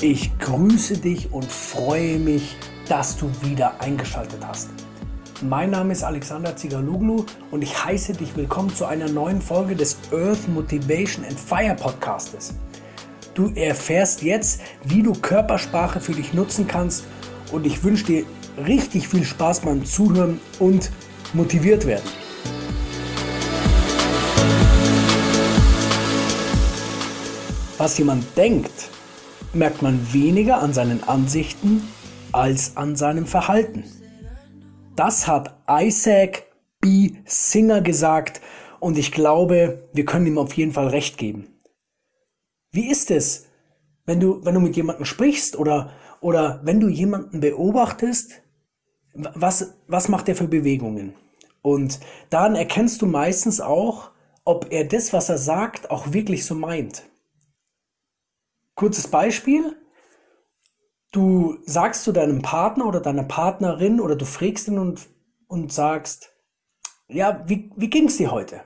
Ich grüße dich und freue mich, dass du wieder eingeschaltet hast. Mein Name ist Alexander Zigaluglu und ich heiße dich willkommen zu einer neuen Folge des Earth Motivation and Fire Podcastes. Du erfährst jetzt, wie du Körpersprache für dich nutzen kannst und ich wünsche dir richtig viel Spaß beim Zuhören und motiviert werden. Was jemand denkt, merkt man weniger an seinen Ansichten als an seinem Verhalten. Das hat Isaac B. Singer gesagt und ich glaube, wir können ihm auf jeden Fall recht geben. Wie ist es, wenn du, wenn du mit jemandem sprichst oder, oder wenn du jemanden beobachtest, was, was macht er für Bewegungen? Und dann erkennst du meistens auch, ob er das, was er sagt, auch wirklich so meint. Kurzes Beispiel. Du sagst zu deinem Partner oder deiner Partnerin oder du fragst ihn und, und sagst, ja, wie, wie ging's dir heute?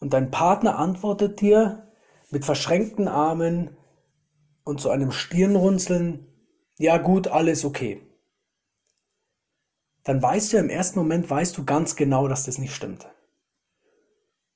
Und dein Partner antwortet dir mit verschränkten Armen und zu einem Stirnrunzeln, ja gut, alles okay. Dann weißt du im ersten Moment, weißt du ganz genau, dass das nicht stimmt.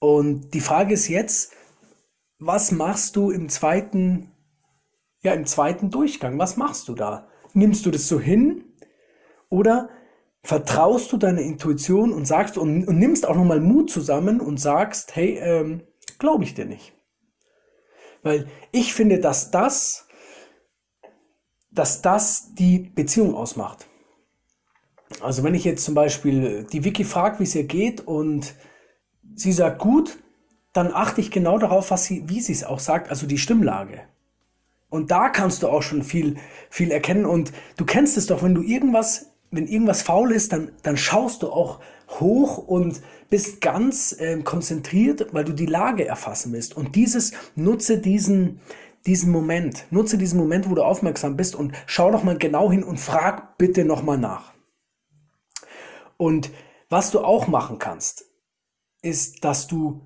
Und die Frage ist jetzt, was machst du im zweiten, ja, im zweiten Durchgang? Was machst du da? Nimmst du das so hin oder vertraust du deiner Intuition und sagst und, und nimmst auch nochmal Mut zusammen und sagst, hey, ähm, glaube ich dir nicht. Weil ich finde, dass das, dass das die Beziehung ausmacht. Also wenn ich jetzt zum Beispiel die Vicky frage, wie es ihr geht und sie sagt gut, dann achte ich genau darauf, was sie, wie sie es auch sagt, also die Stimmlage. Und da kannst du auch schon viel, viel erkennen. Und du kennst es doch, wenn du irgendwas, wenn irgendwas faul ist, dann, dann schaust du auch hoch und bist ganz äh, konzentriert, weil du die Lage erfassen willst. Und dieses, nutze diesen, diesen Moment, nutze diesen Moment, wo du aufmerksam bist und schau doch mal genau hin und frag bitte nochmal nach. Und was du auch machen kannst, ist, dass du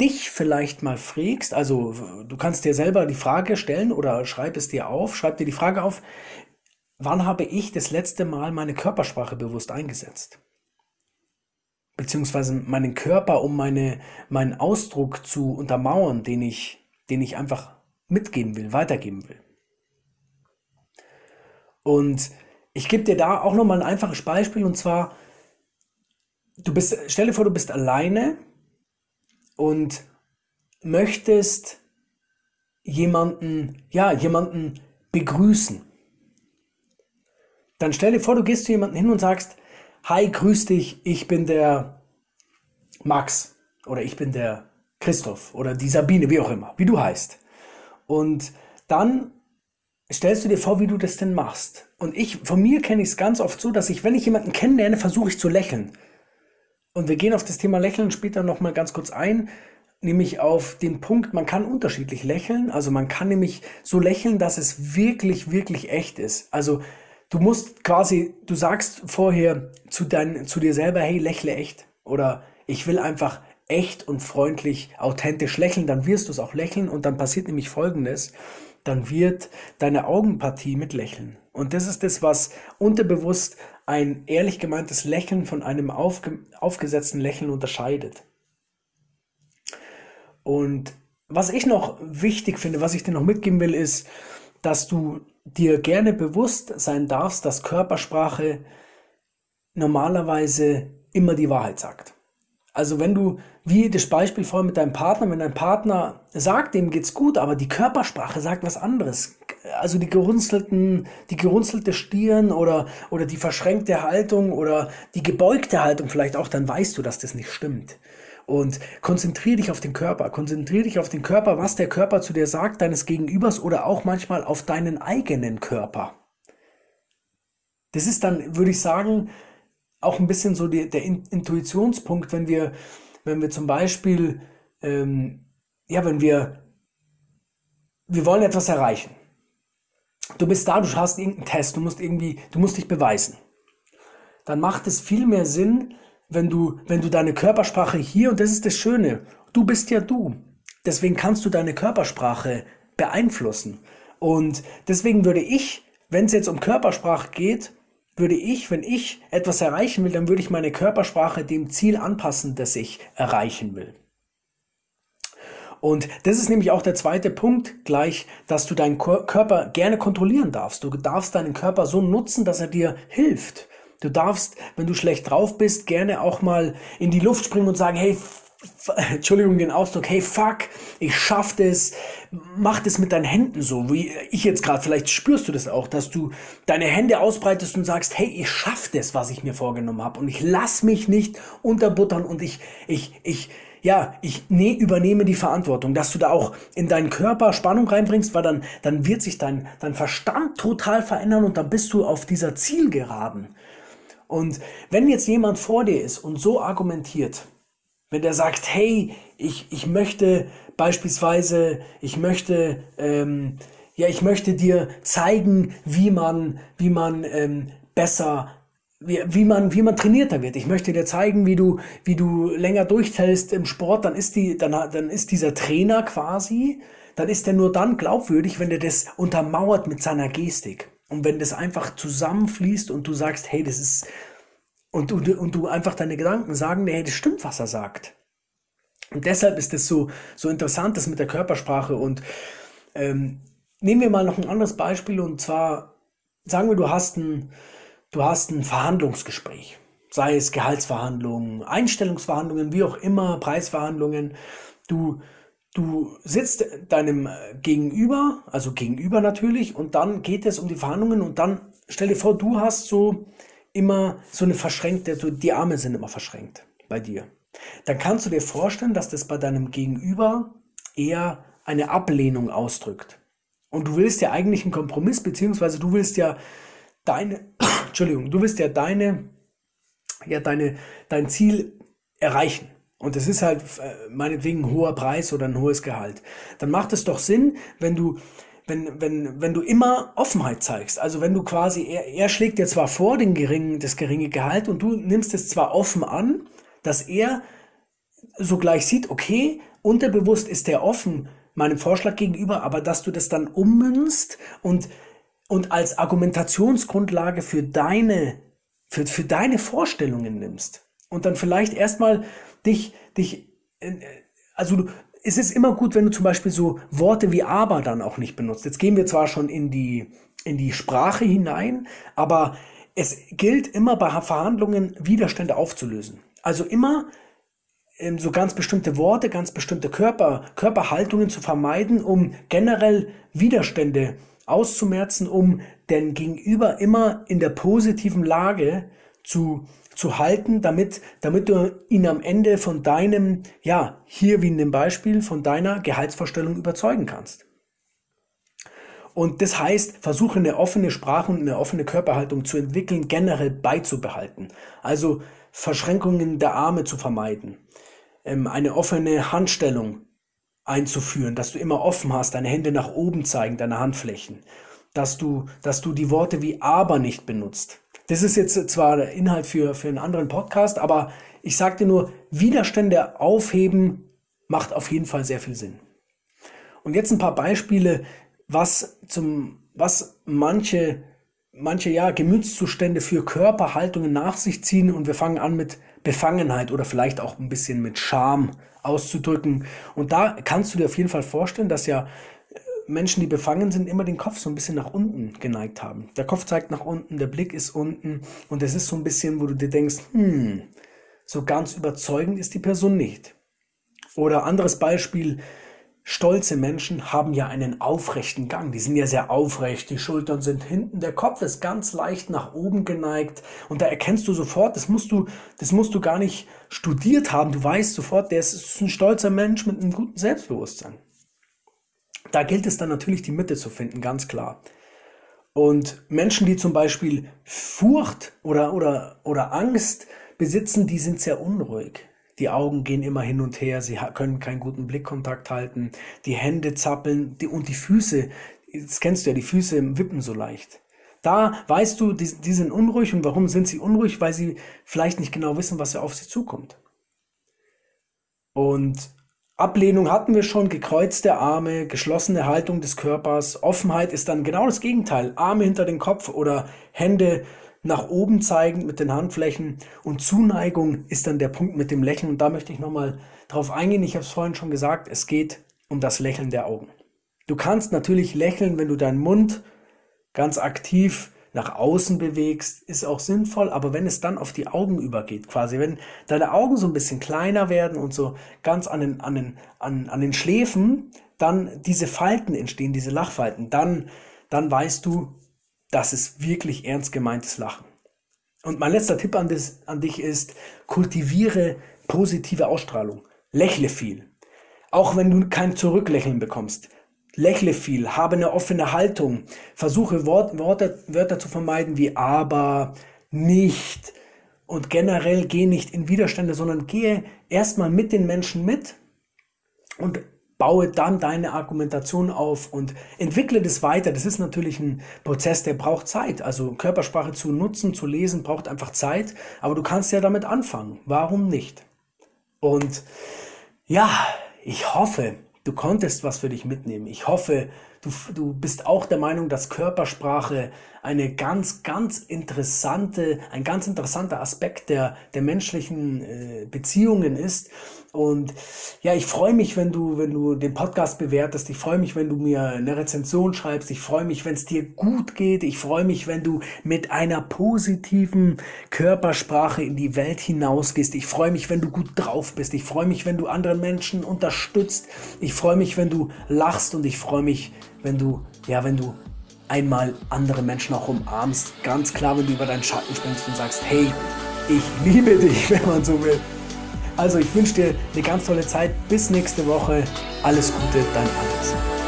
dich vielleicht mal frägst, also du kannst dir selber die Frage stellen oder schreib es dir auf, schreib dir die Frage auf, wann habe ich das letzte Mal meine Körpersprache bewusst eingesetzt? Beziehungsweise meinen Körper, um meine, meinen Ausdruck zu untermauern, den ich, den ich einfach mitgeben will, weitergeben will. Und ich gebe dir da auch nochmal ein einfaches Beispiel und zwar, du bist, stell dir vor, du bist alleine und möchtest jemanden, ja, jemanden begrüßen, dann stell dir vor, du gehst zu jemandem hin und sagst, hi, grüß dich, ich bin der Max oder ich bin der Christoph oder die Sabine, wie auch immer, wie du heißt. Und dann stellst du dir vor, wie du das denn machst. Und ich, von mir kenne ich es ganz oft so, dass ich, wenn ich jemanden kennenlerne, versuche ich zu lächeln. Und wir gehen auf das Thema Lächeln später nochmal ganz kurz ein, nämlich auf den Punkt, man kann unterschiedlich lächeln. Also man kann nämlich so lächeln, dass es wirklich, wirklich echt ist. Also du musst quasi, du sagst vorher zu, dein, zu dir selber, hey, lächle echt. Oder ich will einfach echt und freundlich, authentisch lächeln, dann wirst du es auch lächeln und dann passiert nämlich Folgendes dann wird deine Augenpartie mit Lächeln. Und das ist das, was unterbewusst ein ehrlich gemeintes Lächeln von einem aufge aufgesetzten Lächeln unterscheidet. Und was ich noch wichtig finde, was ich dir noch mitgeben will, ist, dass du dir gerne bewusst sein darfst, dass Körpersprache normalerweise immer die Wahrheit sagt. Also wenn du, wie das Beispiel vorhin mit deinem Partner, wenn dein Partner sagt, dem geht's gut, aber die Körpersprache sagt was anderes. Also die gerunzelten, die gerunzelte Stirn oder, oder die verschränkte Haltung oder die gebeugte Haltung vielleicht auch, dann weißt du, dass das nicht stimmt. Und konzentriere dich auf den Körper, konzentriere dich auf den Körper, was der Körper zu dir sagt, deines Gegenübers oder auch manchmal auf deinen eigenen Körper. Das ist dann, würde ich sagen, auch ein bisschen so die, der Intuitionspunkt, wenn wir, wenn wir zum Beispiel, ähm, ja, wenn wir, wir wollen etwas erreichen. Du bist da, du hast irgendeinen Test, du musst irgendwie, du musst dich beweisen. Dann macht es viel mehr Sinn, wenn du, wenn du deine Körpersprache hier, und das ist das Schöne, du bist ja du. Deswegen kannst du deine Körpersprache beeinflussen. Und deswegen würde ich, wenn es jetzt um Körpersprache geht, würde ich, wenn ich etwas erreichen will, dann würde ich meine Körpersprache dem Ziel anpassen, das ich erreichen will. Und das ist nämlich auch der zweite Punkt gleich, dass du deinen Körper gerne kontrollieren darfst. Du darfst deinen Körper so nutzen, dass er dir hilft. Du darfst, wenn du schlecht drauf bist, gerne auch mal in die Luft springen und sagen, hey, Entschuldigung den Ausdruck, hey fuck, ich schaff das, mach das mit deinen Händen so, wie ich jetzt gerade, vielleicht spürst du das auch, dass du deine Hände ausbreitest und sagst, hey, ich schaff das, was ich mir vorgenommen habe und ich lass mich nicht unterbuttern und ich, ich, ich, ja, ich ne, übernehme die Verantwortung, dass du da auch in deinen Körper Spannung reinbringst, weil dann, dann wird sich dein, dein Verstand total verändern und dann bist du auf dieser Zielgeraden. Und wenn jetzt jemand vor dir ist und so argumentiert, wenn der sagt, hey, ich, ich möchte beispielsweise, ich möchte, ähm, ja, ich möchte dir zeigen, wie man, wie man ähm, besser wie, wie man wie man trainierter wird. Ich möchte dir zeigen, wie du wie du länger durchhältst im Sport. Dann ist die dann dann ist dieser Trainer quasi, dann ist er nur dann glaubwürdig, wenn er das untermauert mit seiner Gestik und wenn das einfach zusammenfließt und du sagst, hey, das ist und du, und du einfach deine Gedanken sagen, nee, das stimmt, was er sagt. Und deshalb ist es so, so interessant, das mit der Körpersprache. Und ähm, nehmen wir mal noch ein anderes Beispiel. Und zwar, sagen wir, du hast ein, du hast ein Verhandlungsgespräch. Sei es Gehaltsverhandlungen, Einstellungsverhandlungen, wie auch immer, Preisverhandlungen. Du, du sitzt deinem Gegenüber, also gegenüber natürlich, und dann geht es um die Verhandlungen und dann stell dir vor, du hast so immer so eine verschränkte, die Arme sind immer verschränkt bei dir. Dann kannst du dir vorstellen, dass das bei deinem Gegenüber eher eine Ablehnung ausdrückt. Und du willst ja eigentlich einen Kompromiss, beziehungsweise du willst ja deine, Entschuldigung, du willst ja deine, ja deine, dein Ziel erreichen. Und das ist halt äh, meinetwegen ein hoher Preis oder ein hohes Gehalt. Dann macht es doch Sinn, wenn du wenn, wenn, wenn du immer Offenheit zeigst, also wenn du quasi, er, er schlägt dir zwar vor den geringen, das geringe Gehalt und du nimmst es zwar offen an, dass er sogleich sieht, okay, unterbewusst ist er offen meinem Vorschlag gegenüber, aber dass du das dann ummünzt und, und als Argumentationsgrundlage für deine, für, für deine Vorstellungen nimmst und dann vielleicht erstmal dich, dich, äh, also es ist immer gut, wenn du zum Beispiel so Worte wie aber dann auch nicht benutzt. Jetzt gehen wir zwar schon in die, in die Sprache hinein, aber es gilt immer bei Verhandlungen Widerstände aufzulösen. Also immer ähm, so ganz bestimmte Worte, ganz bestimmte Körper, Körperhaltungen zu vermeiden, um generell Widerstände auszumerzen, um den Gegenüber immer in der positiven Lage zu zu halten, damit, damit du ihn am Ende von deinem, ja, hier wie in dem Beispiel, von deiner Gehaltsvorstellung überzeugen kannst. Und das heißt, versuche eine offene Sprache und eine offene Körperhaltung zu entwickeln, generell beizubehalten. Also Verschränkungen der Arme zu vermeiden, ähm, eine offene Handstellung einzuführen, dass du immer offen hast, deine Hände nach oben zeigen, deine Handflächen, dass du, dass du die Worte wie aber nicht benutzt, das ist jetzt zwar der Inhalt für, für einen anderen Podcast, aber ich sagte nur, Widerstände aufheben macht auf jeden Fall sehr viel Sinn. Und jetzt ein paar Beispiele, was zum, was manche, manche ja, Gemütszustände für Körperhaltungen nach sich ziehen und wir fangen an mit Befangenheit oder vielleicht auch ein bisschen mit Scham auszudrücken. Und da kannst du dir auf jeden Fall vorstellen, dass ja Menschen, die befangen sind, immer den Kopf so ein bisschen nach unten geneigt haben. Der Kopf zeigt nach unten, der Blick ist unten und es ist so ein bisschen, wo du dir denkst, hm, so ganz überzeugend ist die Person nicht. Oder anderes Beispiel, stolze Menschen haben ja einen aufrechten Gang. Die sind ja sehr aufrecht, die Schultern sind hinten, der Kopf ist ganz leicht nach oben geneigt und da erkennst du sofort, das musst du, das musst du gar nicht studiert haben. Du weißt sofort, der ist ein stolzer Mensch mit einem guten Selbstbewusstsein. Da gilt es dann natürlich, die Mitte zu finden, ganz klar. Und Menschen, die zum Beispiel Furcht oder, oder, oder Angst besitzen, die sind sehr unruhig. Die Augen gehen immer hin und her, sie können keinen guten Blickkontakt halten, die Hände zappeln die, und die Füße, das kennst du ja, die Füße wippen so leicht. Da weißt du, die, die sind unruhig und warum sind sie unruhig? Weil sie vielleicht nicht genau wissen, was auf sie zukommt. Und Ablehnung hatten wir schon, gekreuzte Arme, geschlossene Haltung des Körpers. Offenheit ist dann genau das Gegenteil. Arme hinter den Kopf oder Hände nach oben zeigend mit den Handflächen. Und Zuneigung ist dann der Punkt mit dem Lächeln. Und da möchte ich nochmal drauf eingehen. Ich habe es vorhin schon gesagt, es geht um das Lächeln der Augen. Du kannst natürlich lächeln, wenn du deinen Mund ganz aktiv nach außen bewegst, ist auch sinnvoll, aber wenn es dann auf die Augen übergeht, quasi, wenn deine Augen so ein bisschen kleiner werden und so ganz an den, an den, an, an den Schläfen, dann diese Falten entstehen, diese Lachfalten, dann, dann weißt du, das ist wirklich ernst gemeintes Lachen. Und mein letzter Tipp an, das, an dich ist, kultiviere positive Ausstrahlung. Lächle viel. Auch wenn du kein Zurücklächeln bekommst. Lächle viel, habe eine offene Haltung, versuche Wort, Worte, Wörter zu vermeiden wie aber, nicht und generell geh nicht in Widerstände, sondern gehe erstmal mit den Menschen mit und baue dann deine Argumentation auf und entwickle das weiter. Das ist natürlich ein Prozess, der braucht Zeit. Also Körpersprache zu nutzen, zu lesen, braucht einfach Zeit, aber du kannst ja damit anfangen. Warum nicht? Und ja, ich hoffe, du konntest was für dich mitnehmen. Ich hoffe, du, du bist auch der Meinung, dass Körpersprache eine ganz, ganz interessante, ein ganz interessanter Aspekt der, der menschlichen äh, Beziehungen ist. Und ja, ich freue mich, wenn du, wenn du den Podcast bewertest. Ich freue mich, wenn du mir eine Rezension schreibst. Ich freue mich, wenn es dir gut geht. Ich freue mich, wenn du mit einer positiven Körpersprache in die Welt hinausgehst. Ich freue mich, wenn du gut drauf bist. Ich freue mich, wenn du andere Menschen unterstützt. Ich freue mich, wenn du lachst und ich freue mich, wenn du, ja, wenn du einmal andere Menschen auch umarmst. Ganz klar, wenn du über deinen Schatten springst und sagst, hey, ich liebe dich, wenn man so will. Also ich wünsche dir eine ganz tolle Zeit. Bis nächste Woche. Alles Gute, dein Alex.